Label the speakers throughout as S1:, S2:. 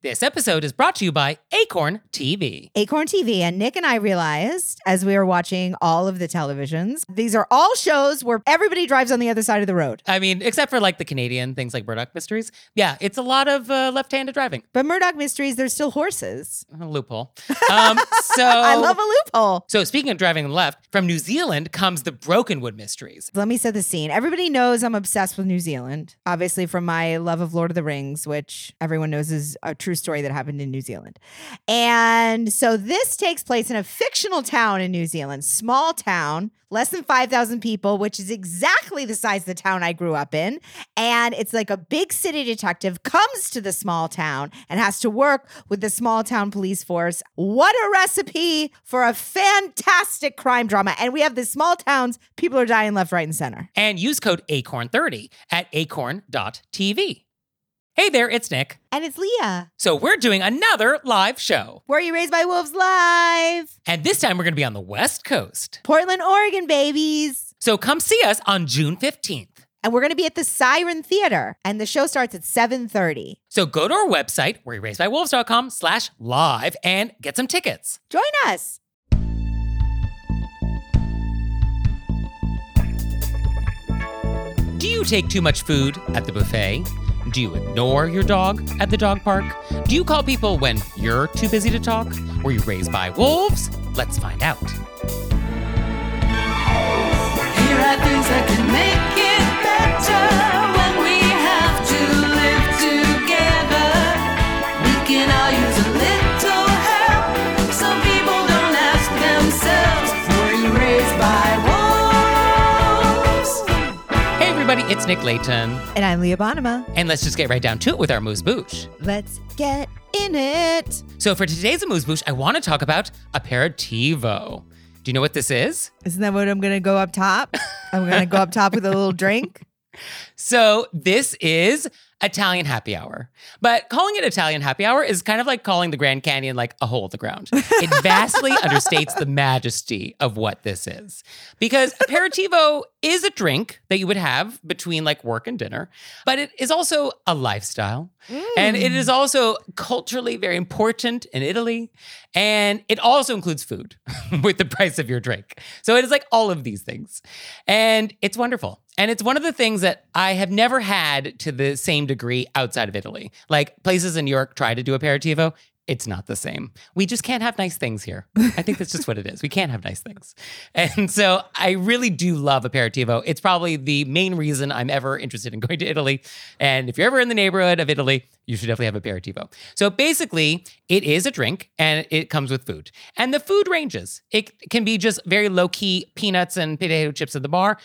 S1: This episode is brought to you by Acorn TV.
S2: Acorn TV. And Nick and I realized as we were watching all of the televisions, these are all shows where everybody drives on the other side of the road.
S1: I mean, except for like the Canadian things like Murdoch Mysteries. Yeah, it's a lot of uh, left handed driving.
S2: But Murdoch Mysteries, there's still horses.
S1: A loophole. Um, so,
S2: I love a loophole.
S1: So, speaking of driving left, from New Zealand comes the Brokenwood Mysteries.
S2: Let me set the scene. Everybody knows I'm obsessed with New Zealand, obviously, from my love of Lord of the Rings, which everyone knows is a true story that happened in New Zealand. And so this takes place in a fictional town in New Zealand, small town, less than 5,000 people, which is exactly the size of the town I grew up in. And it's like a big city detective comes to the small town and has to work with the small town police force. What a recipe for a fantastic crime drama. And we have the small towns, people are dying left, right, and center.
S1: And use code ACORN30 at acorn.tv. Hey there, it's Nick.
S2: And it's Leah.
S1: So, we're doing another live show.
S2: Were You Raised by Wolves Live?
S1: And this time we're going to be on the West Coast.
S2: Portland, Oregon, babies.
S1: So, come see us on June 15th.
S2: And we're going to be at the Siren Theater, and the show starts at 7.30.
S1: So go to our website, wereraisedbywolves.com slash live and get some tickets.
S2: Join us.
S1: Do you take too much food at the buffet? Do you ignore your dog at the dog park? Do you call people when you're too busy to talk? Were you raised by wolves? Let's find out.
S3: Here are things that can make
S1: it's Nick Leighton.
S2: And I'm Leah Bonnema.
S1: And let's just get right down to it with our amuse-bouche.
S2: Let's get in it.
S1: So for today's amuse-bouche, I want to talk about aperitivo. Do you know what this is?
S2: Isn't that what I'm going to go up top? I'm going to go up top with a little drink.
S1: So this is Italian happy hour. But calling it Italian happy hour is kind of like calling the Grand Canyon like a hole in the ground. It vastly understates the majesty of what this is. Because aperitivo is a drink that you would have between like work and dinner, but it is also a lifestyle. And it is mm. also culturally very important in Italy. And it also includes food with the price of your drink. So it is like all of these things. And it's wonderful. And it's one of the things that I have never had to the same degree outside of Italy. Like places in New York try to do aperitivo. It's not the same. We just can't have nice things here. I think that's just what it is. We can't have nice things. And so I really do love aperitivo. It's probably the main reason I'm ever interested in going to Italy. And if you're ever in the neighborhood of Italy, you should definitely have aperitivo. So basically, it is a drink and it comes with food. And the food ranges. It can be just very low key peanuts and potato chips at the bar,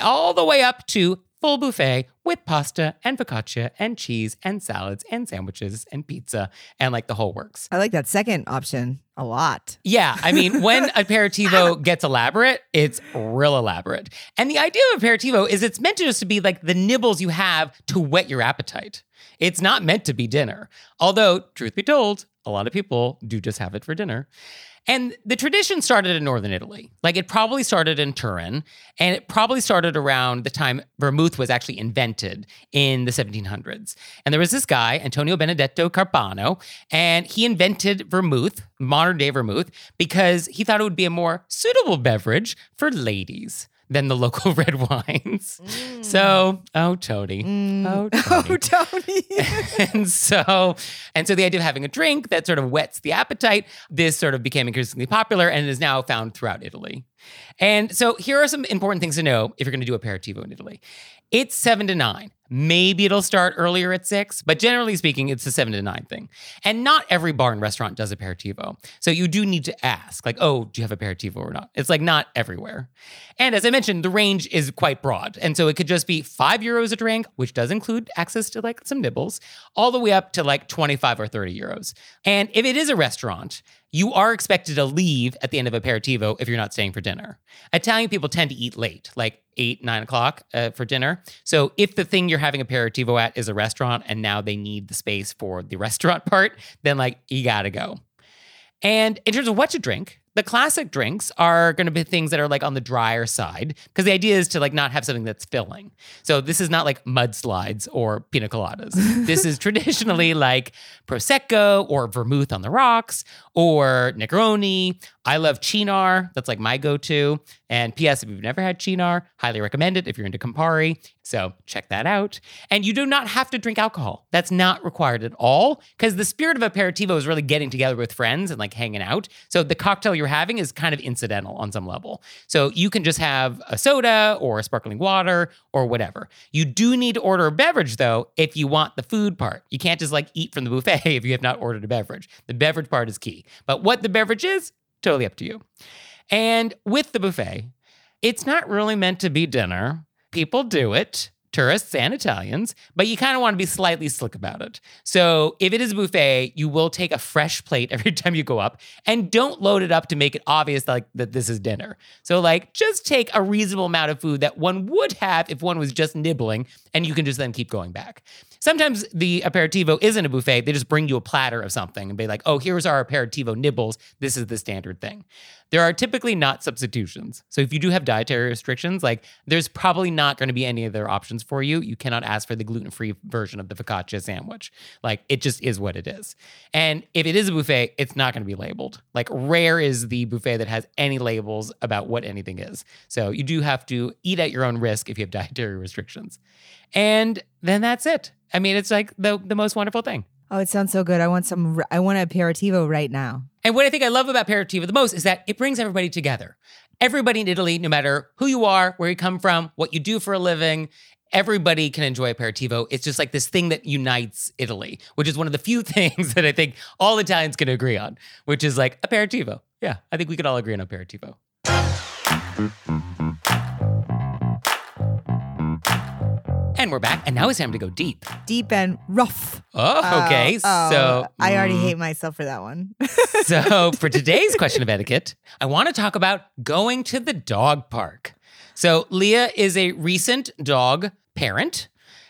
S1: all the way up to full buffet with pasta and focaccia and cheese and salads and sandwiches and pizza and like the whole works.
S2: I like that second option a lot.
S1: Yeah, I mean, when aperitivo gets elaborate, it's real elaborate. And the idea of aperitivo is it's meant to just be like the nibbles you have to whet your appetite. It's not meant to be dinner. Although, truth be told, a lot of people do just have it for dinner. And the tradition started in northern Italy. Like it probably started in Turin, and it probably started around the time vermouth was actually invented in the 1700s. And there was this guy, Antonio Benedetto Carpano, and he invented vermouth, modern day vermouth, because he thought it would be a more suitable beverage for ladies than the local red wines. Mm. So, oh Tony, mm. oh, oh Tony.
S2: Oh, Tony.
S1: and so and so the idea of having a drink that sort of whets the appetite this sort of became increasingly popular and is now found throughout italy and so here are some important things to know if you're going to do aperitivo in italy it's seven to nine. Maybe it'll start earlier at six but generally speaking it's a seven to nine thing. And not every bar and restaurant does aperitivo. So you do need to ask like oh do you have aperitivo or not? It's like not everywhere. And as i mentioned the range is quite broad. And so it could just be five euros a drink which does include access to like some nibbles all the way up to like 25 or 30 euros. And if it is a restaurant you are expected to leave at the end of aperitivo if you're not staying for dinner. Italian people tend to eat late, like eight, nine o'clock uh, for dinner. So if the thing you're having aperitivo at is a restaurant and now they need the space for the restaurant part, then like you gotta go. And in terms of what to drink, The classic drinks are going to be things that are like on the drier side because the idea is to like not have something that's filling. So this is not like mudslides or pina coladas. this is traditionally like prosecco or vermouth on the rocks or Negroni. I love Cynar. That's like my go-to. And P.S. If you've never had Cynar, highly recommend it if you're into Campari. So check that out. And you do not have to drink alcohol. That's not required at all because the spirit of aperitivo is really getting together with friends and like hanging out. So the cocktail you're having is kind of incidental on some level. So you can just have a soda or a sparkling water or whatever. You do need to order a beverage though if you want the food part. You can't just like eat from the buffet if you have not ordered a beverage. The beverage part is key. But what the beverage is, totally up to you. And with the buffet, it's not really meant to be dinner. People do it, tourists and Italians, but you kind of want to be slightly slick about it. So if it is a buffet, you will take a fresh plate every time you go up and don't load it up to make it obvious like that this is dinner. So like just take a reasonable amount of food that one would have if one was just nibbling and you can just then keep going back. Sometimes the aperitivo isn't a buffet. They just bring you a platter of something and be like, oh, here's our aperitivo nibbles. This is the standard thing. There are typically not substitutions. So if you do have dietary restrictions, like there's probably not going to be any other options for you. You cannot ask for the gluten free version of the focaccia sandwich. Like it just is what it is. And if it is a buffet, it's not going to be labeled. Like rare is the buffet that has any labels about what anything is. So you do have to eat at your own risk if you have dietary restrictions. And then that's it. I mean, it's like the, the most wonderful thing.
S2: Oh, it sounds so good. I want some. I want an aperitivo right now.
S1: And what I think I love about Aperitivo the most is that it brings everybody together. Everybody in Italy, no matter who you are, where you come from, what you do for a living, everybody can enjoy Aperitivo. It's just like this thing that unites Italy, which is one of the few things that I think all Italians can agree on, which is like Aperitivo. Yeah, I think we could all agree on Aperitivo. And we're back, and now it's time to go deep.
S2: Deep and rough.
S1: Oh, okay.
S2: Oh,
S1: so
S2: I already
S1: mm,
S2: hate myself for that one.
S1: so for today's question of etiquette, I want to talk about going to the dog park. So Leah is a recent dog parent.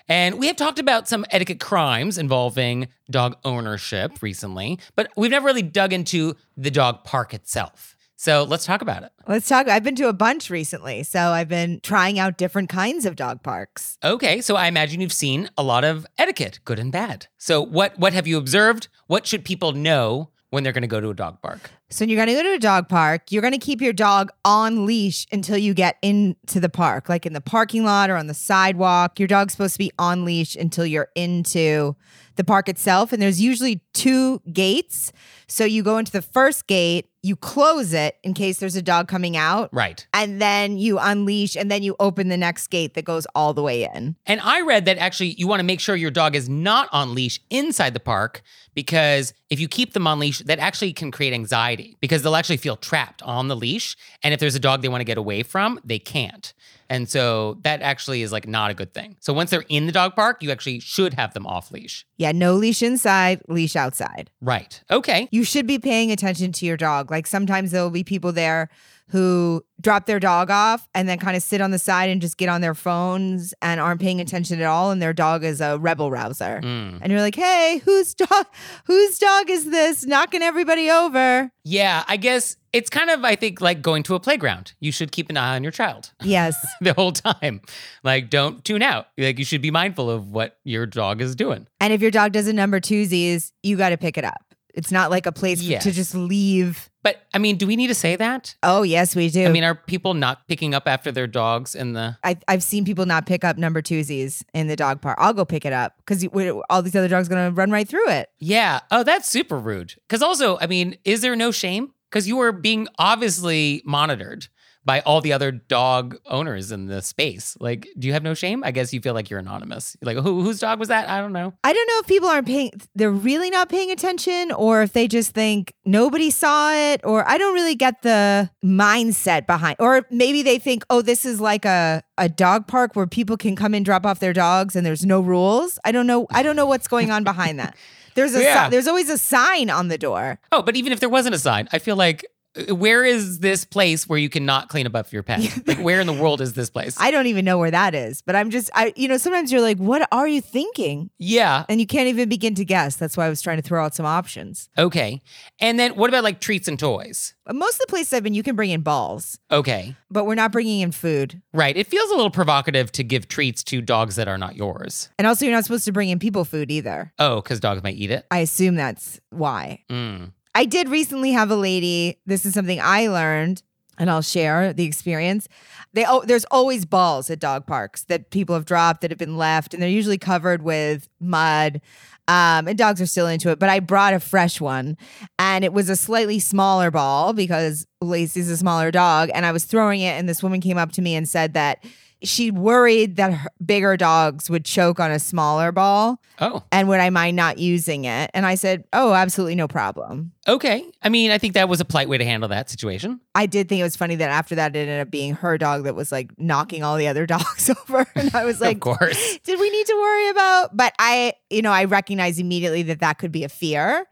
S1: And we have talked about some etiquette crimes involving dog ownership recently, but we've never really dug into the dog park itself. So let's talk about it.
S2: Let's talk. I've been to a bunch recently, so I've been trying out different kinds of dog parks.
S1: Okay, so I imagine you've seen a lot of etiquette, good and bad. So what what have you observed? What should people know when they're going to go to a dog park?
S2: So when you're going to go to a dog park, you're going to keep your dog on leash until you get into the park, like in the parking lot or on the sidewalk. Your dog's supposed to be on leash until you're into the park itself. And there's usually two gates. So you go into the first gate, you close it in case there's a dog coming out,
S1: Right.
S2: and then you unleash, and then you open the next gate that goes all the way in.
S1: And I read that actually you want to make sure your dog is not on leash inside the park because if you keep them on leash, that actually can create anxiety because they'll actually feel trapped on the leash. And if there's a dog they want to get away from, they can't. And so that actually is like not a good thing. So once they're in the dog park, you actually should have them off leash.
S2: Yeah, no leash inside, leash outside.
S1: Right. Okay.
S2: you should be paying attention to your dog. Like sometimes there will be people there who drop their dog off and then kind of sit on the side and just get on their phones and aren't paying attention at all and their dog is a rebel rouser.
S1: Mm.
S2: And you're like, "Hey, whose dog whose dog is this knocking everybody over?"
S1: Yeah, I guess it's kind of, I think, like going to a playground. You should keep an eye on your child
S2: Yes.
S1: the whole time. Like, don't tune out. Like, you should be mindful of what your dog is doing.
S2: and if your dog does a number twosies, you got to pick it up. It's not like a place
S1: Yes.
S2: to just leave.
S1: But I mean, do we need to say that?
S2: Oh, yes, we do.
S1: I mean, are people not picking up after their dogs in the.
S2: I, I've seen people not pick up number twosies in the dog park. I'll go pick it up because all these other dogs going to run right through it.
S1: Yeah. Oh, that's super rude. Because also, I mean, is there no shame? Because you were being obviously monitored by all the other dog owners in the space. Like, do you have no shame? I guess you feel like you're anonymous. Like, who, whose dog was that? I don't know.
S2: I don't know if people aren't paying, they're really not paying attention, or if they just think nobody saw it, or I don't really get the mindset behind, or maybe they think, oh, this is like a, a dog park where people can come and drop off their dogs and there's no rules. I don't know. I don't know what's going on behind that. There's a si- there's always a sign on the door.
S1: Oh, but even if there wasn't a sign, I feel like Where is this place where you cannot clean up after your pet? like, where in the world is this place?
S2: I don't even know where that is, but I'm just, I, you know, sometimes you're like, what are you thinking?
S1: yeah.
S2: And you can't even begin to guess. That's why I was trying to throw out some options.
S1: Okay. And then what about like treats and toys?
S2: Most of the places I've been, you can bring in balls,
S1: Okay.
S2: but we're not bringing in food.
S1: Right. It feels a little provocative to give treats to dogs that are not yours.
S2: And also, you're not supposed to bring in people food either.
S1: Oh, because dogs might eat it.
S2: I assume that's why.
S1: Mm.
S2: I did recently have a lady. This is something I learned, and I'll share the experience. They oh, there's always balls at dog parks that people have dropped that have been left, and they're usually covered with mud. Um, and dogs are still into it, but I brought a fresh one, and it was a slightly smaller ball because Lacey's a smaller dog, and I was throwing it, and this woman came up to me and said that she worried that her bigger dogs would choke on a smaller ball,
S1: Oh,
S2: and would I mind not using it? And I said, "Oh, absolutely no problem."
S1: okay. I mean, I think that was a polite way to handle that situation.
S2: I did think it was funny that after that it ended up being her dog that was like knocking all the other dogs over. And I was like,
S1: of course.
S2: did we need to worry about? But I, you know, I recognized immediately that that could be a fear.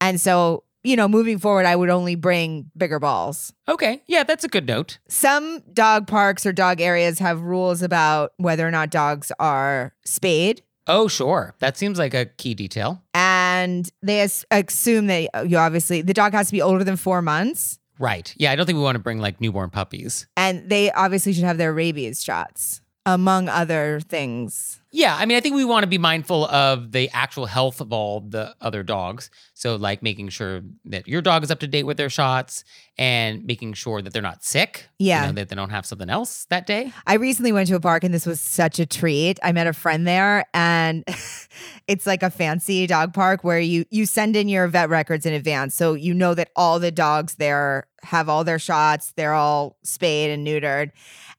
S2: And so, you know, moving forward, I would only bring bigger balls.
S1: Okay. Yeah, that's a good note.
S2: Some dog parks or dog areas have rules about whether or not dogs are spayed.
S1: Oh, sure. That seems like a key detail.
S2: And they as- assume that you obviously, the dog has to be older than four months.
S1: Right. Yeah, I don't think we want to bring like newborn puppies.
S2: And they obviously should have their rabies shots, among other things.
S1: Yeah, I mean, I think we want to be mindful of the actual health of all the other dogs. So, like making sure that your dog is up to date with their shots and making sure that they're not sick. you
S2: Yeah.
S1: know, that they don't have something else that day.
S2: I recently went to a park and this was such a treat. I met a friend there and it's like a fancy dog park where you you send in your vet records in advance so you know that all the dogs there have all their shots, they're all spayed and neutered.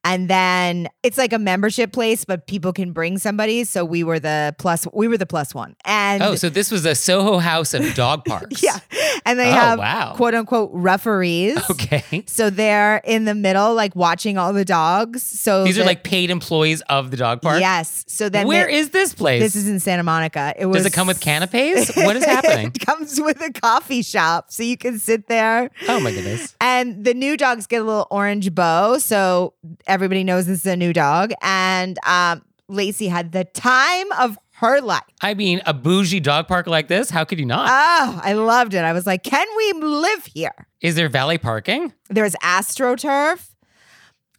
S2: And then it's like a membership place but people can bring somebody so we were the plus we were the plus one. And
S1: Oh, so this was a Soho house of dog parks.
S2: yeah. And they
S1: Oh,
S2: have
S1: wow.
S2: quote unquote referees.
S1: Okay.
S2: So they're in the middle like watching all the dogs. So
S1: These are like paid employees of the dog park.
S2: Yes. So then
S1: Where
S2: they-
S1: is this place?
S2: This is in Santa Monica. It was.
S1: Does it come with canapes? What is happening?
S2: it comes with a coffee shop, so you can sit there.
S1: Oh my goodness.
S2: And the new dogs get a little orange bow, so everybody knows this is a new dog. And um, Lacey had the time of her life.
S1: I mean, a bougie dog park like this, how could you not?
S2: Oh, I loved it. I was like, can we live here?
S1: is there valet parking?
S2: There's AstroTurf.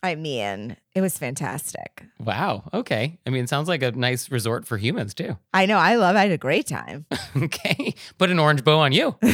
S2: I mean, it was fantastic.
S1: Wow. Okay. I mean, it sounds like a nice resort for humans too.
S2: I know. I love. I had a great time.
S1: okay. Put an orange bow on you.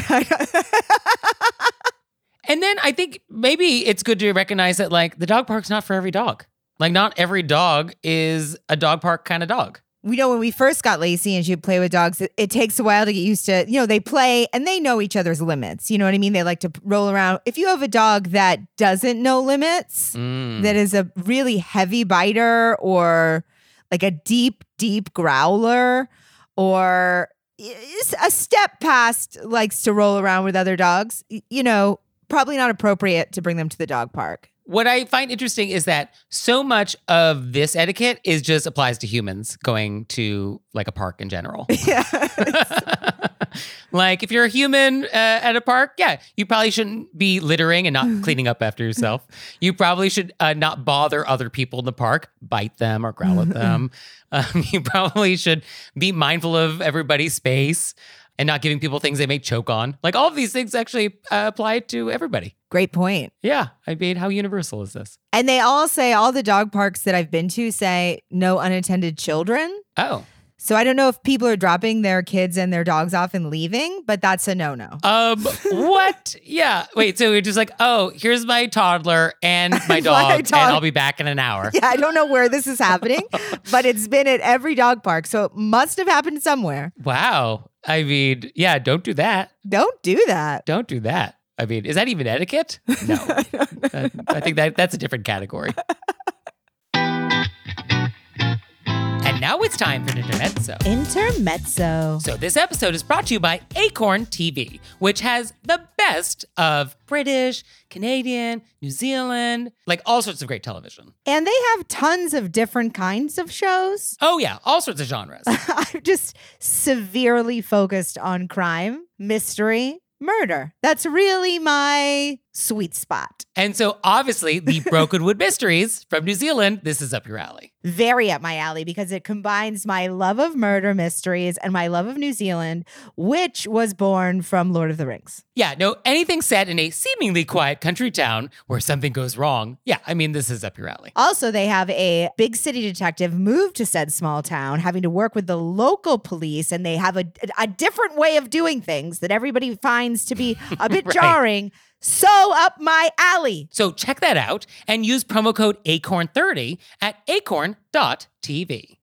S1: And then I think maybe it's good to recognize that like the dog park's not for every dog. Like not every dog is a dog park kind of dog.
S2: we know when we first got Lacey and she'd play with dogs, it, it takes a while to get used to, you know, they play and they know each other's limits. You know what I mean? They like to roll around. If you have a dog that doesn't know limits,
S1: Mm.
S2: that is a really heavy biter or like a deep, deep growler or is a step past likes to roll around with other dogs, you know, probably not appropriate to bring them to the dog park.
S1: What I find interesting is that so much of this etiquette is just applies to humans going to like a park in general.
S2: Yeah.
S1: like if you're a human uh, at a park, yeah, you probably shouldn't be littering and not cleaning up after yourself. You probably should uh, not bother other people in the park, bite them or growl at them. Um, you probably should be mindful of everybody's space and not giving people things they may choke on. Like all of these things actually uh, apply to everybody.
S2: Great point.
S1: Yeah, I mean, how universal is this?
S2: And they all say, all the dog parks that I've been to say no unattended children.
S1: Oh,
S2: So I don't know if people are dropping their kids and their dogs off and leaving, but that's a no no.
S1: Um, what? Yeah. Wait, so you're just like, oh, here's my toddler and my dog,
S2: dog.
S1: and I'll be back in an hour.
S2: Yeah, I don't know where this is happening, but it's been at every dog park. So it must have happened somewhere.
S1: Wow. I mean, yeah, don't do that.
S2: Don't do that.
S1: Don't do that. I mean, is that even etiquette? No. Uh, I think that that's a different category. Now it's time for intermezzo.
S2: Intermezzo.
S1: So this episode is brought to you by Acorn TV, which has the best of British, Canadian, New Zealand, like all sorts of great television.
S2: And they have tons of different kinds of shows.
S1: Oh yeah, all sorts of genres.
S2: I'm just severely focused on crime, mystery, murder. That's really my sweet spot.
S1: And so obviously the Brokenwood Mysteries from New Zealand, this is up your alley.
S2: Very up my alley because it combines my love of murder mysteries and my love of New Zealand, which was born from Lord of the Rings.
S1: Yeah, no, anything set in a seemingly quiet country town where something goes wrong. Yeah, I mean, this is up your alley.
S2: Also, they have a big city detective move to said small town, having to work with the local police, and they have a, a different way of doing things that everybody finds to be a bit
S1: Right.
S2: jarring. So up my alley.
S1: So check that out and use promo code ACORN30 at acorn.tv.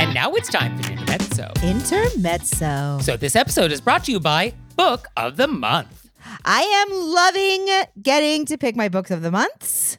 S1: And now it's time for Intermezzo.
S2: Intermezzo.
S1: So this episode is brought to you by Book of the Month.
S2: I am loving getting to pick my books of the months.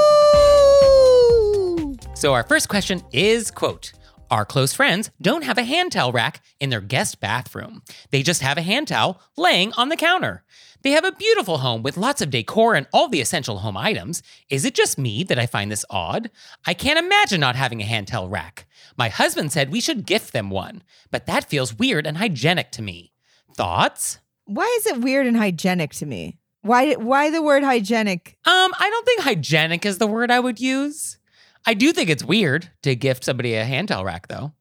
S1: So our first question is quote, our close friends don't have a hand towel rack in their guest bathroom. They just have a hand towel laying on the counter. They have a beautiful home with lots of decor and all the essential home items. Is it just me that I find this odd? I can't imagine not having a hand towel rack. My husband said we should gift them one, but that feels weird and hygienic to me. Thoughts?
S2: Why is it weird and hygienic to me? Why why the word hygienic?
S1: Um, I don't think hygienic is the word I would use. I do think it's weird to gift somebody a hand towel rack, though.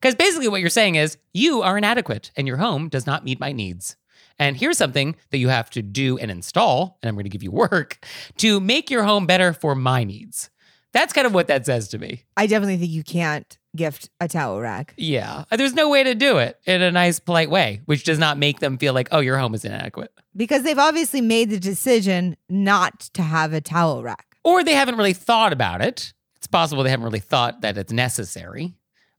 S1: Because basically, what you're saying is, you are inadequate and your home does not meet my needs. And here's something that you have to do and install, and I'm going to give you work to make your home better for my needs. That's kind of what that says to me.
S2: I definitely think you can't gift a towel rack.
S1: Yeah. Uh, there's no way to do it in a nice, polite way, which does not make them feel like, oh, your home is inadequate.
S2: Because they've obviously made the decision not to have a towel rack.
S1: Or they haven't really thought about it. It's possible they haven't really thought that it's necessary,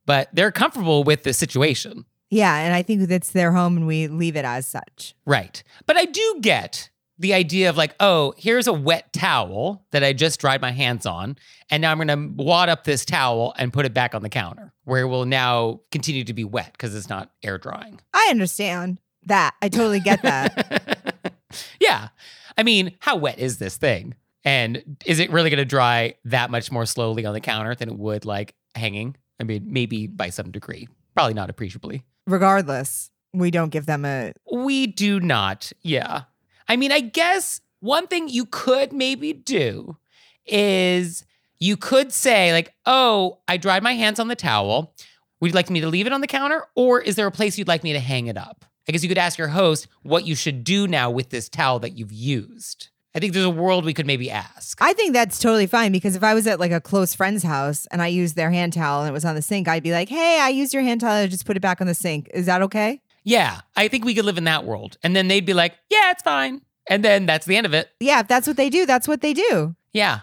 S1: but they're comfortable with the situation.
S2: Yeah, and I think that's their home and we leave it as such.
S1: Right. But I do get the idea of like, oh, here's a wet towel that I just dried my hands on. And now I'm going to wad up this towel and put it back on the counter where it will now continue to be wet because it's not air drying.
S2: I understand that. I totally get that.
S1: yeah. I mean, how wet is this thing? And is it really going to dry that much more slowly on the counter than it would like hanging? I mean, maybe by some degree, probably not appreciably.
S2: Regardless, we don't give them a
S1: We do not. Yeah. I mean, I guess one thing you could maybe do is you could say, like, oh, I dried my hands on the towel. Would you like me to leave it on the counter? Or is there a place you'd like me to hang it up? I guess you could ask your host what you should do now with this towel that you've used. I think there's a world we could maybe ask.
S2: I think that's totally fine because if I was at like a close friend's house and I used their hand towel and it was on the sink, I'd be like, "Hey, I used your hand towel. I just put it back on the sink. Is that okay?"
S1: yeah, I think we could live in that world. And then they'd be like, yeah, it's fine. And then that's the end of it.
S2: Yeah, if that's what they do, that's what they do.
S1: Yeah.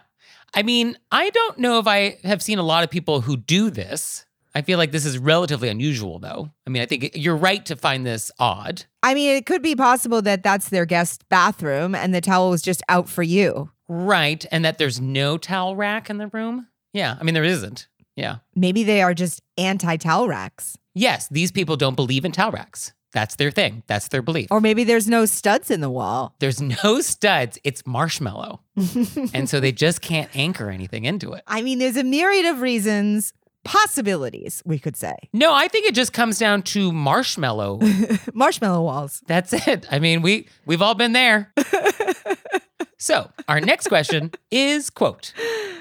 S1: I mean, I don't know if I have seen a lot of people who do this. I feel like this is relatively unusual, though. I mean, I think you're right to find this odd.
S2: I mean, it could be possible that that's their guest bathroom and the towel was just out for you.
S1: Right. And that there's no towel rack in the room. Yeah. I mean, there isn't. Yeah.
S2: Maybe they are just anti towel racks.
S1: Yes, these people don't believe in towel racks. That's their thing. That's their belief.
S2: Or maybe there's no studs in the wall.
S1: There's no studs. It's marshmallow. and so they just can't anchor anything into it.
S2: I mean, there's a myriad of reasons, possibilities, we could say.
S1: No, I think it just comes down to marshmallow.
S2: Marshmallow walls.
S1: That's it. I mean, we we've all been there. so, our next question is quote,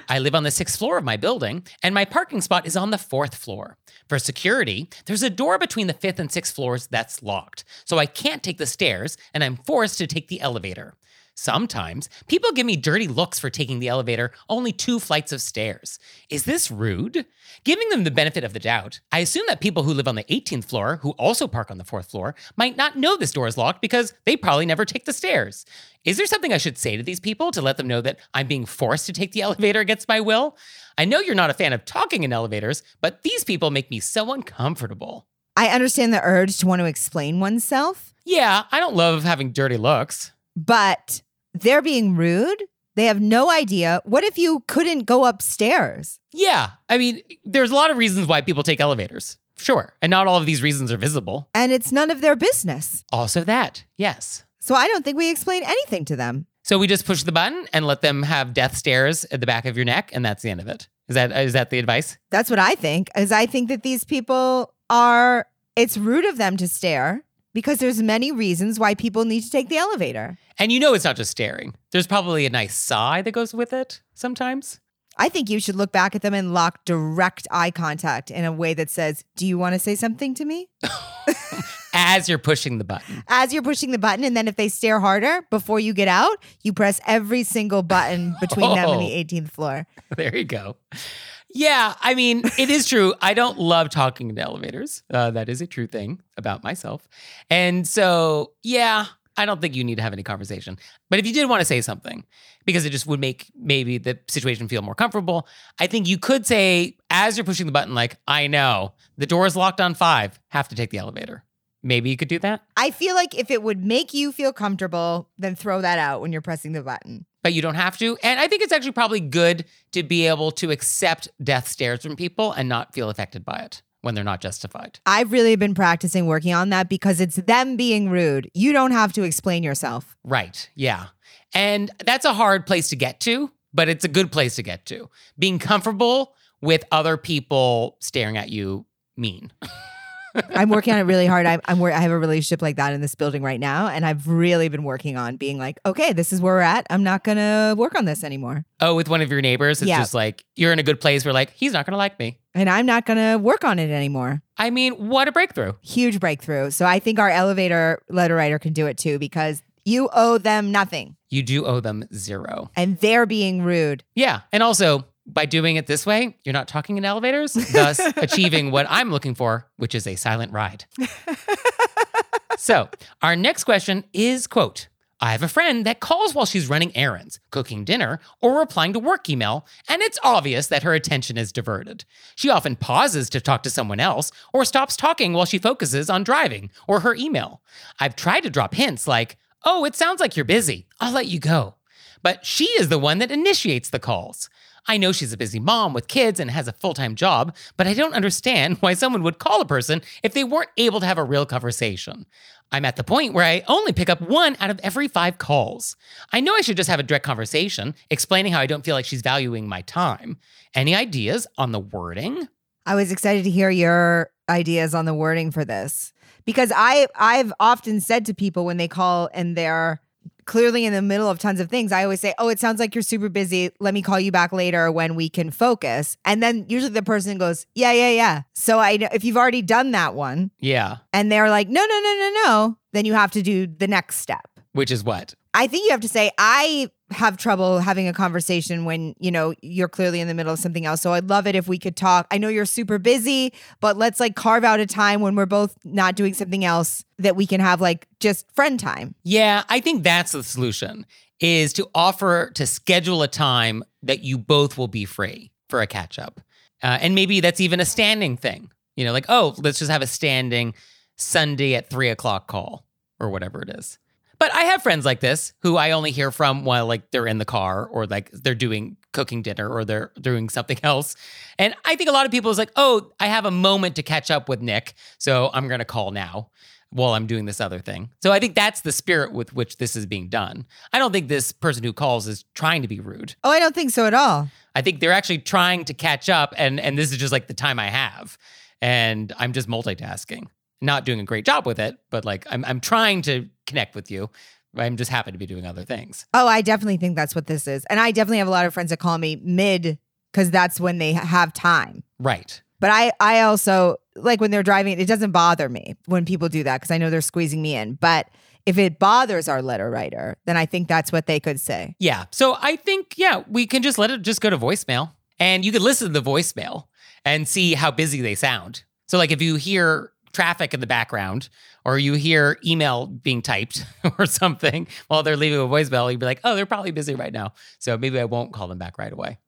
S1: I live on the 6th floor of my building and my parking spot is on the 4th floor. For security, there's a door between the 5th and 6th floors that's locked. So I can't take the stairs and I'm forced to take the elevator. Sometimes people give me dirty looks for taking the elevator only two flights of stairs. Is this rude? Giving them the benefit of the doubt, I assume that people who live on the 18th floor, who also park on the fourth floor, might not know this door is locked because they probably never take the stairs. Is there something I should say to these people to let them know that I'm being forced to take the elevator against my will? I know you're not a fan of talking in elevators, but these people make me so uncomfortable.
S2: I understand the urge to want to explain oneself,
S1: Yeah, I don't love having dirty looks.
S2: But they're being rude. They have no idea. What if you couldn't go upstairs?
S1: Yeah, I mean, there's a lot of reasons why people take elevators. Sure. And not all of these reasons are visible.
S2: And it's none of their business.
S1: Also, that, yes.
S2: So I don't think we explain anything to them.
S1: So we just push the button and let them have death stares at the back of your neck, and that's the end of it. Is that is that the advice?
S2: That's what I think. Is I think that these people are it's rude of them to stare because there's many reasons why people need to take the elevator.
S1: And you know it's not just staring. There's probably a nice sigh that goes with it sometimes.
S2: I think you should look back at them and lock direct eye contact in a way that says, "Do you want to say something to me?"
S1: As you're pushing the button.
S2: As you're pushing the button and then if they stare harder before you get out, you press every single button between them and the
S1: Oh.
S2: 18th floor.
S1: There you go. Yeah, I mean, it is true. I don't love talking in elevators. Uh, that is a true thing about myself. And so, yeah, I don't think you need to have any conversation. But if you did want to say something, because it just would make maybe the situation feel more comfortable, I think you could say, as you're pushing the button, like, I know the door is locked on five, have to take the elevator. Maybe you could do that,
S2: I feel like if it would make you feel comfortable, then throw that out when you're pressing the button.
S1: but you don't have to. And I think it's actually probably good to be able to accept death stares from people and not feel affected by it when they're not justified.
S2: I've really been practicing working on that because it's them being rude. You don't have to explain yourself.
S1: Right. Yeah. And that's a hard place to get to, but it's a good place to get to. Being comfortable with other people staring at you mean.
S2: I'm working on it really hard. I'm, I'm wor- I have a relationship like that in this building right now, and I've really been working on being like, okay, this is where we're at. I'm not gonna work on this anymore,
S1: Oh, with one of your neighbors, it's
S2: Yeah.
S1: just like you're in a good place where like he's not going to like me.
S2: and I'm not gonna work on it anymore.
S1: I mean, what a breakthrough.
S2: Huge breakthrough. So I think our elevator letter writer can do it too because you owe them nothing,
S1: You do owe them zero.
S2: and they're being rude.
S1: Yeah. And also, by doing it this way, you're not talking in elevators, thus achieving what I'm looking for, which is a silent ride. so, our next question is quote, I have a friend that calls while she's running errands, cooking dinner, or replying to work email, and it's obvious that her attention is diverted. She often pauses to talk to someone else or stops talking while she focuses on driving or her email. I've tried to drop hints like, Oh, it sounds like you're busy. I'll let you go. But she is the one that initiates the calls. I know she's a busy mom with kids and has a full time job, but I don't understand why someone would call a person if they weren't able to have a real conversation. I'm at the point where I only pick up one out of every five calls. I know I should just have a direct conversation, explaining how I don't feel like she's valuing my time. Any ideas on the wording?
S2: I was excited to hear your ideas on the wording for this because I I've often said to people when they call and they're clearly in the middle of tons of things, I always say, "Oh, it sounds like you're super busy. Let me call you back later when we can focus." And then usually the person goes, "Yeah, yeah, yeah." So I know if you've already done that one
S1: Yeah,
S2: and they're like, "No, no, no, no, no," then you have to do the next step.
S1: which is what?
S2: I think you have to say, I have trouble having a conversation when, you know, you're clearly in the middle of something else. So I'd love it if we could talk. I know you're super busy, but let's like carve out a time when we're both not doing something else that we can have like just friend time.
S1: Yeah, I think that's the solution is to offer to schedule a time that you both will be free for a catch up. Uh, and maybe that's even a standing thing. You know, like, oh, let's just have a standing Sunday at three o'clock call or whatever it is. But I have friends like this who I only hear from while like they're in the car or like they're doing cooking dinner or they're doing something else. And I think a lot of people is like, oh, I have a moment to catch up with Nick, so I'm gonna call now while I'm doing this other thing. So I think that's the spirit with which this is being done. I don't think this person who calls is trying to be rude.
S2: Oh, I don't think so at all.
S1: I think they're actually trying to catch up and and this is just like the time I have. And I'm just multitasking. Not doing a great job with it, but like I'm I'm trying to connect with you. I'm just happy to be doing other things.
S2: Oh, I definitely think that's what this is. And I definitely have a lot of friends that call me mid because that's when they have time.
S1: Right.
S2: But I, I also like when they're driving, it doesn't bother me when people do that because I know they're squeezing me in. But if it bothers our letter writer, then I think that's what they could say.
S1: Yeah. So I think, yeah, we can just let it just go to voicemail and you could listen to the voicemail and see how busy they sound. So, like, if you hear traffic in the background or you hear email being typed or something while they're leaving a voicemail, you'd be like, oh, they're probably busy right now. So maybe I won't call them back right away.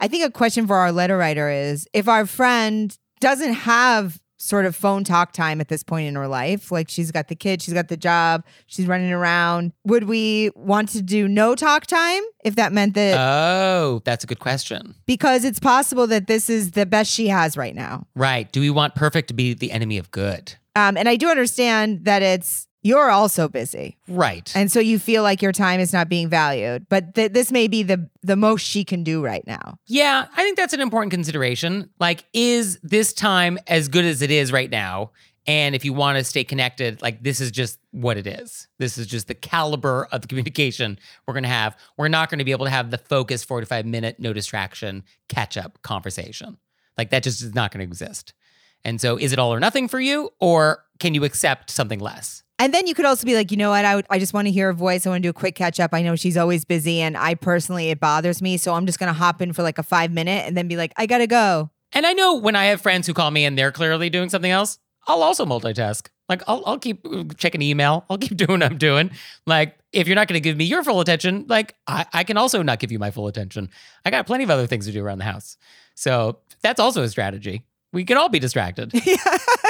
S2: I think a question for our letter writer is if our friend doesn't have sort of phone talk time at this point in her life, like she's got the kid, she's got the job, she's running around, would we want to do no talk time if that meant that
S1: Oh, that's a good question.
S2: because it's possible that this is the best she has right now?
S1: Right. Do we want perfect to be the enemy of good?
S2: Um, and I do understand that it's you're also busy.
S1: Right.
S2: And so you feel like your time is not being valued, but th- this may be the the most she can do right now.
S1: Yeah, I think that's an important consideration. Like, is this time as good as it is right now? And if you want to stay connected, like, this is just what it is. This is just the caliber of the communication we're going to have. We're not going to be able to have the focus 45 minute, no distraction, catch up conversation. Like, that just is not going to exist. And so, is it all or nothing for you? Or can you accept something less?
S2: And then you could also be like, you know what? I, would, I just want to hear her voice. I want to do a quick catch up. I know she's always busy, and I personally, it bothers me. So I'm just going to hop in for like a five minute and then be like, I got to go.
S1: And I know when I have friends who call me and they're clearly doing something else, I'll also multitask. Like I'll I'll keep uh, checking email. I'll keep doing what I'm doing. Like if you're not going to give me your full attention, like I, I can also not give you my full attention. I got plenty of other things to do around the house. So that's also a strategy. We can all be distracted.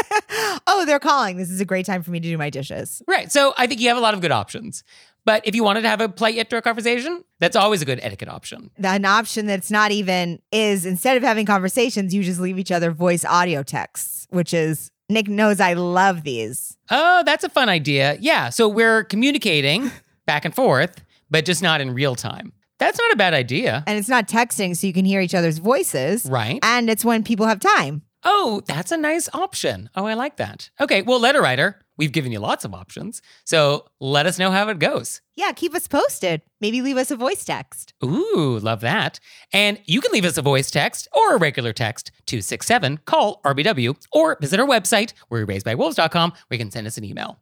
S2: oh, they're calling. This is a great time for me to do my dishes.
S1: right. So I think you have a lot of good options. But if you wanted to have a polite intro conversation, that's always a good etiquette option.
S2: An option that's not even is instead of having conversations, you just leave each other voice audio texts, which is Nick knows I love these.
S1: Oh, that's a fun idea. Yeah. So we're communicating back and forth, but just not in real time. That's not a bad idea.
S2: And it's not texting, so you can hear each other's voices.
S1: Right.
S2: And it's when people have time.
S1: Oh, that's a nice option. Oh, I like that. Okay, well, letter writer, we've given you lots of options. So let us know how it goes.
S2: Yeah, keep us posted. Maybe leave us a voice text.
S1: Ooh, love that. And you can leave us a voice text or a regular text 267 call RBW or visit our website, where we're raisedbywolves.com, where you can send us an email.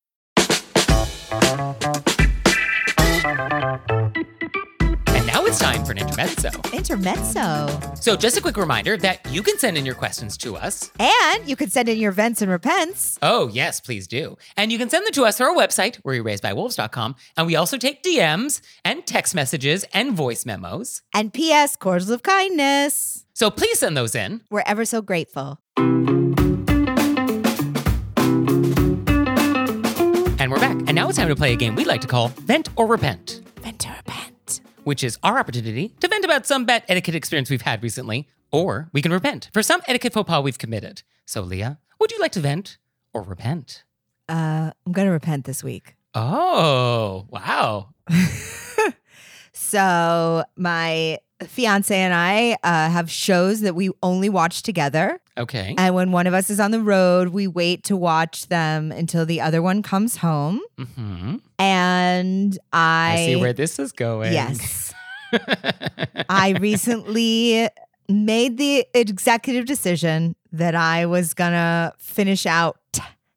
S1: Now it's time for an intermezzo.
S2: Intermezzo.
S1: So, just a quick reminder that you can send in your questions to us.
S2: And you can send in your vents and repents.
S1: Oh, yes, please do. And you can send them to us through our website, where you're raisedbywolves.com. And we also take DMs and text messages and voice memos.
S2: And P.S. Cordials of kindness.
S1: So please send those in.
S2: We're ever so grateful.
S1: And we're back. And now it's time to play a game we like to call Vent or Repent,
S2: Vent or repent.
S1: Which is our opportunity to vent about some bad etiquette experience we've had recently, or we can repent for some etiquette faux pas we've committed. So, Leah, would you like to vent or repent?
S2: Uh, I'm going to repent this week.
S1: Oh, wow.
S2: So my fiance and I uh, have shows that we only watch together.
S1: Okay.
S2: And when one of us is on the road, we wait to watch them until the other one comes home.
S1: hmm
S2: And I,
S1: I see where this is going.
S2: Yes. I recently made the executive decision that I was going to finish out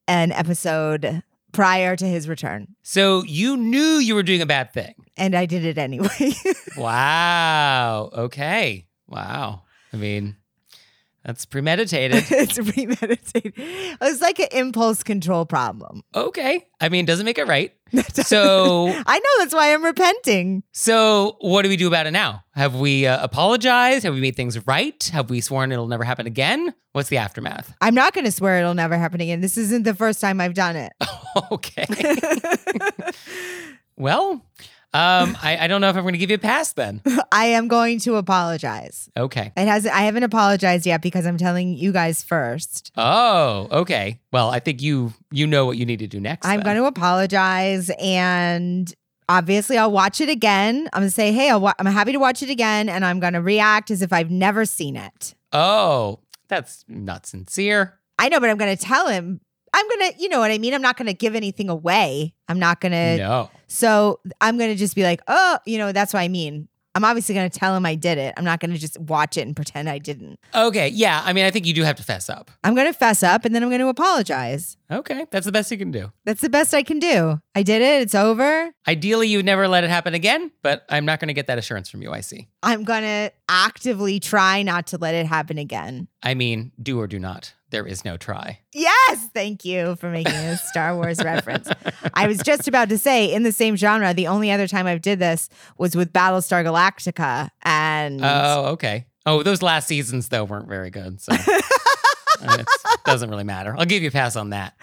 S2: an episode prior to his return.
S1: so you knew you were doing a bad thing.
S2: And I did it anyway.
S1: Wow. Okay. Wow. I mean, that's premeditated.
S2: it's premeditated. It was like an impulse control problem.
S1: okay. I mean, doesn't make it right. So,
S2: I know that's why I'm repenting.
S1: so what do we do about it now? Have we uh, apologized? Have we made things right? Have we sworn it'll never happen again? What's the aftermath?
S2: I'm not going to swear it'll never happen again. This isn't the first time I've done it.
S1: okay. well, Um, I, I don't know if I'm going to give you a pass then.
S2: I am going to apologize.
S1: Okay.
S2: It has I haven't apologized yet because I'm telling you guys first.
S1: Oh, okay. Well, I think you you know what you need to do next.
S2: I'm
S1: then.
S2: going to apologize and obviously I'll watch it again. I'm going to say, "Hey, I'll wa- I'm happy to watch it again and I'm going to react as if I've never seen it."
S1: Oh, that's not sincere.
S2: I know, but I'm going to tell him. I'm to, you know what I mean? I'm not to give anything away. I'm not to
S1: no.
S2: So I'm to just be like, "Oh, you know, that's what I mean." I'm obviously to tell him I did it. I'm not to just watch it and pretend I didn't.
S1: Okay. Yeah. I mean, I think you do have to fess up.
S2: I'm to fess up and then I'm to apologize.
S1: Okay. That's the best you can do.
S2: That's the best I can do. I did it. It's over.
S1: Ideally, you would never let it happen again, but I'm not going to get that assurance from you. I see.
S2: I'm going to actively try not to let it happen again.
S1: I mean, do or do not. There is no try.
S2: Yes, thank you for making a Star Wars reference. I was just about to say in the same genre, the only other time I've did this was with Battlestar Galactica and
S1: Oh, okay. Oh, those last seasons though weren't very good, so it doesn't really matter. I'll give you a pass on that.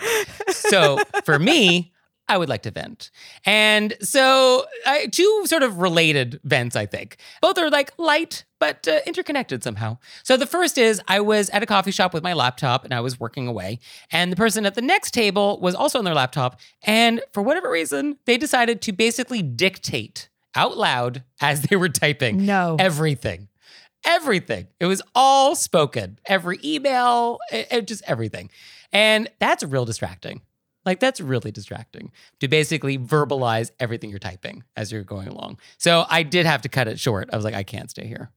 S1: So for me, I would like to vent, and so I, two sort of related vents. I think both are like light but uh, interconnected somehow. So the first is I was at a coffee shop with my laptop and I was working away, and the person at the next table was also on their laptop, and for whatever reason, they decided to basically dictate out loud as they were typing
S2: no.
S1: everything. Everything. It was all spoken. Every email, it, it just everything. And that's real distracting. Like that's really distracting to basically verbalize everything you're typing as you're going along. So I did have to cut it short. I was like, I can't stay here.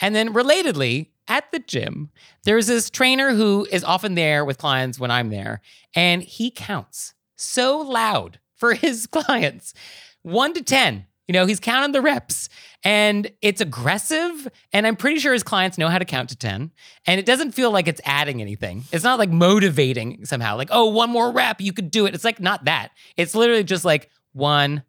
S1: And then relatedly, at the gym, there's this trainer who is often there with clients when I'm there, and he counts so loud for his clients. One to 10. You know, he's counting the reps and it's aggressive. And I'm pretty sure his clients know how to count to 10. And it doesn't feel like it's adding anything. It's not like motivating somehow, like, oh, one more rep, you could do it. It's like not that. It's literally just like one,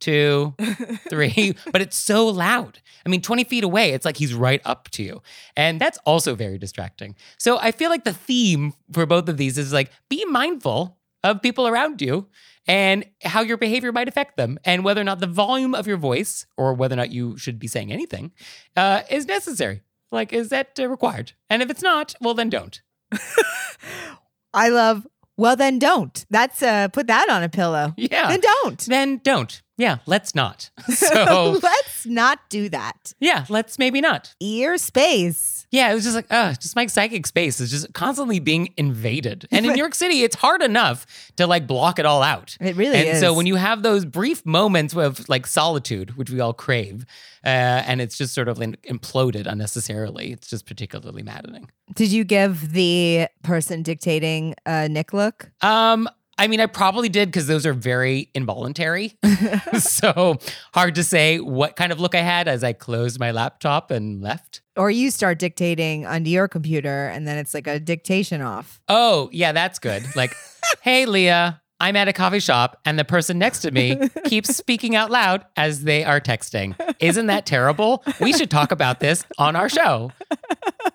S1: two, three, but it's so loud. I mean, 20 feet away, it's like he's right up to you. And that's also very distracting. So I feel like the theme for both of these is like be mindful of people around you and how your behavior might affect them, and whether or not the volume of your voice or whether or not you should be saying anything uh, is necessary. Like, is that uh, required? And if it's not, well, then don't.
S2: I love well then don't. That's uh put that on a pillow.
S1: Yeah.
S2: Then don't.
S1: Then don't. Yeah, let's not. So,
S2: let's not do that.
S1: yeah, let's maybe not.
S2: Ear space.
S1: Yeah, it was just like, uh, just my psychic space is just constantly being invaded. And in New York City, it's hard enough to like block it all out.
S2: It really is.
S1: and so when you have those brief moments of like solitude, which we all crave, uh, and it's just sort of like, imploded unnecessarily, it's just particularly maddening.
S2: Did you give the person dictating a Nick look?
S1: Um, I mean, I probably did because those are very involuntary. so hard to say what kind of look I had as I closed my laptop and left.
S2: Or you start dictating onto your computer and then it's like a dictation off.
S1: Oh, yeah, that's good. Like, hey, Leah, I'm at a coffee shop and the person next to me keeps speaking out loud as they are texting. Isn't that terrible? We should talk about this on our show.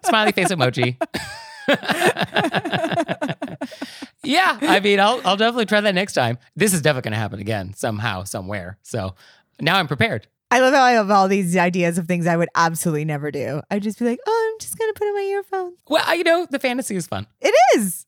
S1: Smiley face emoji. Yeah, I mean, I'll, I'll definitely try that next time. This is definitely going to happen again somehow, somewhere. So now I'm prepared.
S2: I love how I have all these ideas of things I would absolutely never do. I'd just be like, oh, I'm just going to put in my earphones.
S1: Well, I- you know, the fantasy is fun.
S2: It is.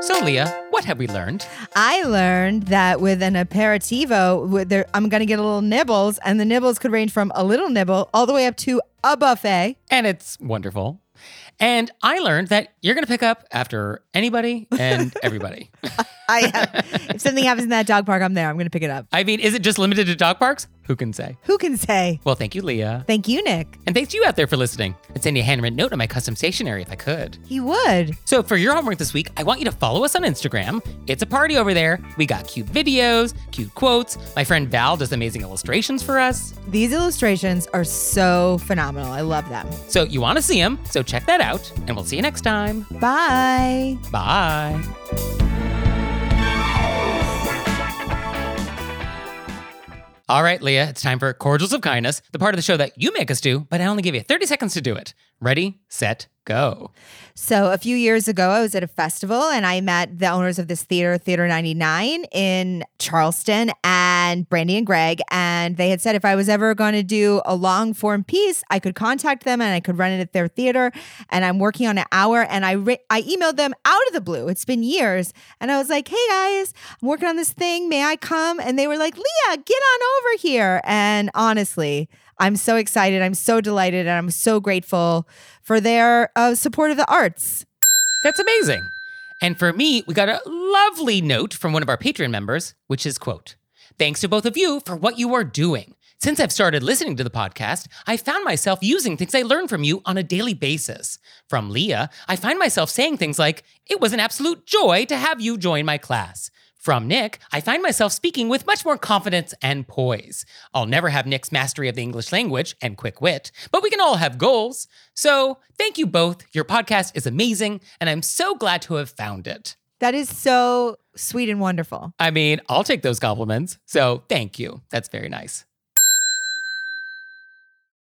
S1: So, Leah, what have we learned?
S2: I learned that with an aperitivo, with there, I'm going to get a little nibbles, and the nibbles could range from a little nibble all the way up to a buffet.
S1: and it's wonderful. And I learned that you're going to pick up after anybody and everybody.
S2: I am. if something happens in that dog park, I'm there. I'm going to pick it up.
S1: I mean, is it just limited to dog parks? Who can say?
S2: Who can say?
S1: Well, thank you, Leah.
S2: Thank you, Nick.
S1: And thanks to you out there for listening. I'd send you a handwritten note on my custom stationery if I could.
S2: He would.
S1: So for your homework this week, I want you to follow us on Instagram. It's a party over there. We got cute videos, cute quotes. My friend Val does amazing illustrations for us.
S2: These illustrations are so phenomenal. I love them.
S1: So you want to see them, so check that out. And we'll see you next time.
S2: Bye.
S1: Bye. All right, Leah, it's time for Cordials of Kindness, the part of the show that you make us do, but I only give you 30 seconds to do it. Ready, set, go.
S2: So a few years ago, I was at a festival and I met the owners of this theater, Theater 99 in Charleston, and Brandy and Greg. And they had said if I was ever going to do a long form piece, I could contact them and I could run it at their theater. And I'm working on an hour. And I re- I emailed them out of the blue. It's been years, and I was like, "Hey guys, I'm working on this thing. May I come?" And they were like, "Leah, get on over here." And honestly. I'm so excited. I'm so delighted. And I'm so grateful for their uh, support of the arts.
S1: That's amazing. And for me, we got a lovely note from one of our Patreon members, which is quote, Thanks to both of you for what you are doing. Since I've started listening to the podcast, I found myself using things I learned from you on a daily basis. From Leah, I find myself saying things like, It was an absolute joy to have you join my class. From Nick, I find myself speaking with much more confidence and poise. I'll never have Nick's mastery of the English language and quick wit, but we can all have goals. So, thank you both. Your podcast is amazing, and I'm so glad to have found it.
S2: That is so sweet and wonderful.
S1: I mean, I'll take those compliments. So, thank you. That's very nice.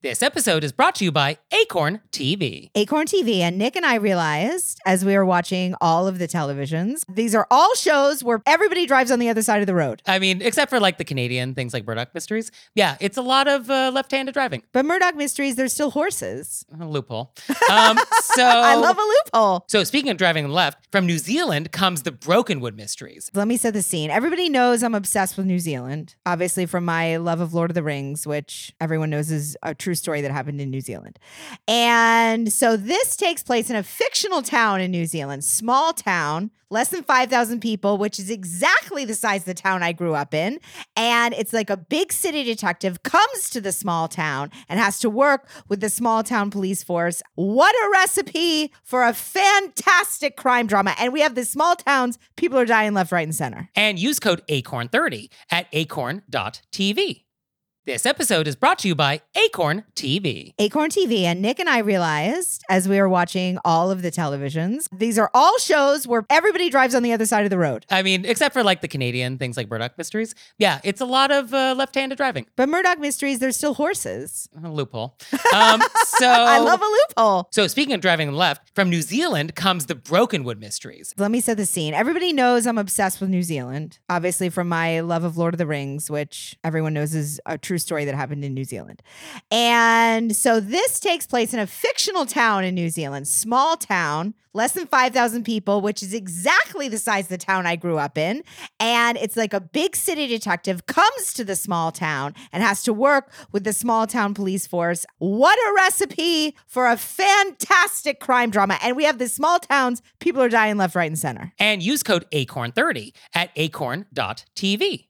S1: This episode is brought to you by Acorn TV.
S2: Acorn TV and Nick and I realized as we were watching all of the televisions, these are all shows where everybody drives on the other side of the road.
S1: I mean, except for like the Canadian things like Murdoch Mysteries. Yeah, it's a lot of uh, left handed driving.
S2: But Murdoch Mysteries, there's still horses.
S1: A loophole. Um, so,
S2: I love a loophole.
S1: So, speaking of driving left, from New Zealand comes the Brokenwood Mysteries.
S2: Let me set the scene. Everybody knows I'm obsessed with New Zealand, obviously from my love of Lord of the Rings, which everyone knows is a true story that happened in New Zealand. And so this takes place in a fictional town in New Zealand, small town, less than 5,000 people, which is exactly the size of the town I grew up in. And it's like a big city detective comes to the small town and has to work with the small town police force. What a recipe for a fantastic crime drama. And we have the small towns, people are dying left, right, and center.
S1: And use code ACORN30 at acorn.tv. This episode is brought to you by Acorn TV.
S2: Acorn TV and Nick and I realized as we were watching all of the televisions, these are all shows where everybody drives on the other side of the road.
S1: I mean, except for like the Canadian things like Murdoch Mysteries. Yeah, it's a lot of uh, left handed driving.
S2: But Murdoch Mysteries, there's still horses.
S1: A loophole. Um, so,
S2: I love a loophole.
S1: So, speaking of driving left, from New Zealand comes the Brokenwood Mysteries.
S2: Let me set the scene. Everybody knows I'm obsessed with New Zealand, obviously from my love of Lord of the Rings, which everyone knows is a true story that happened in New Zealand. And so this takes place in a fictional town in New Zealand, small town, less than 5,000 people, which is exactly the size of the town I grew up in. And it's like a big city detective comes to the small town and has to work with the small town police force. What a recipe for a fantastic crime drama. And we have the small towns, people are dying left, right, and center.
S1: And use code ACORN30 at acorn.tv.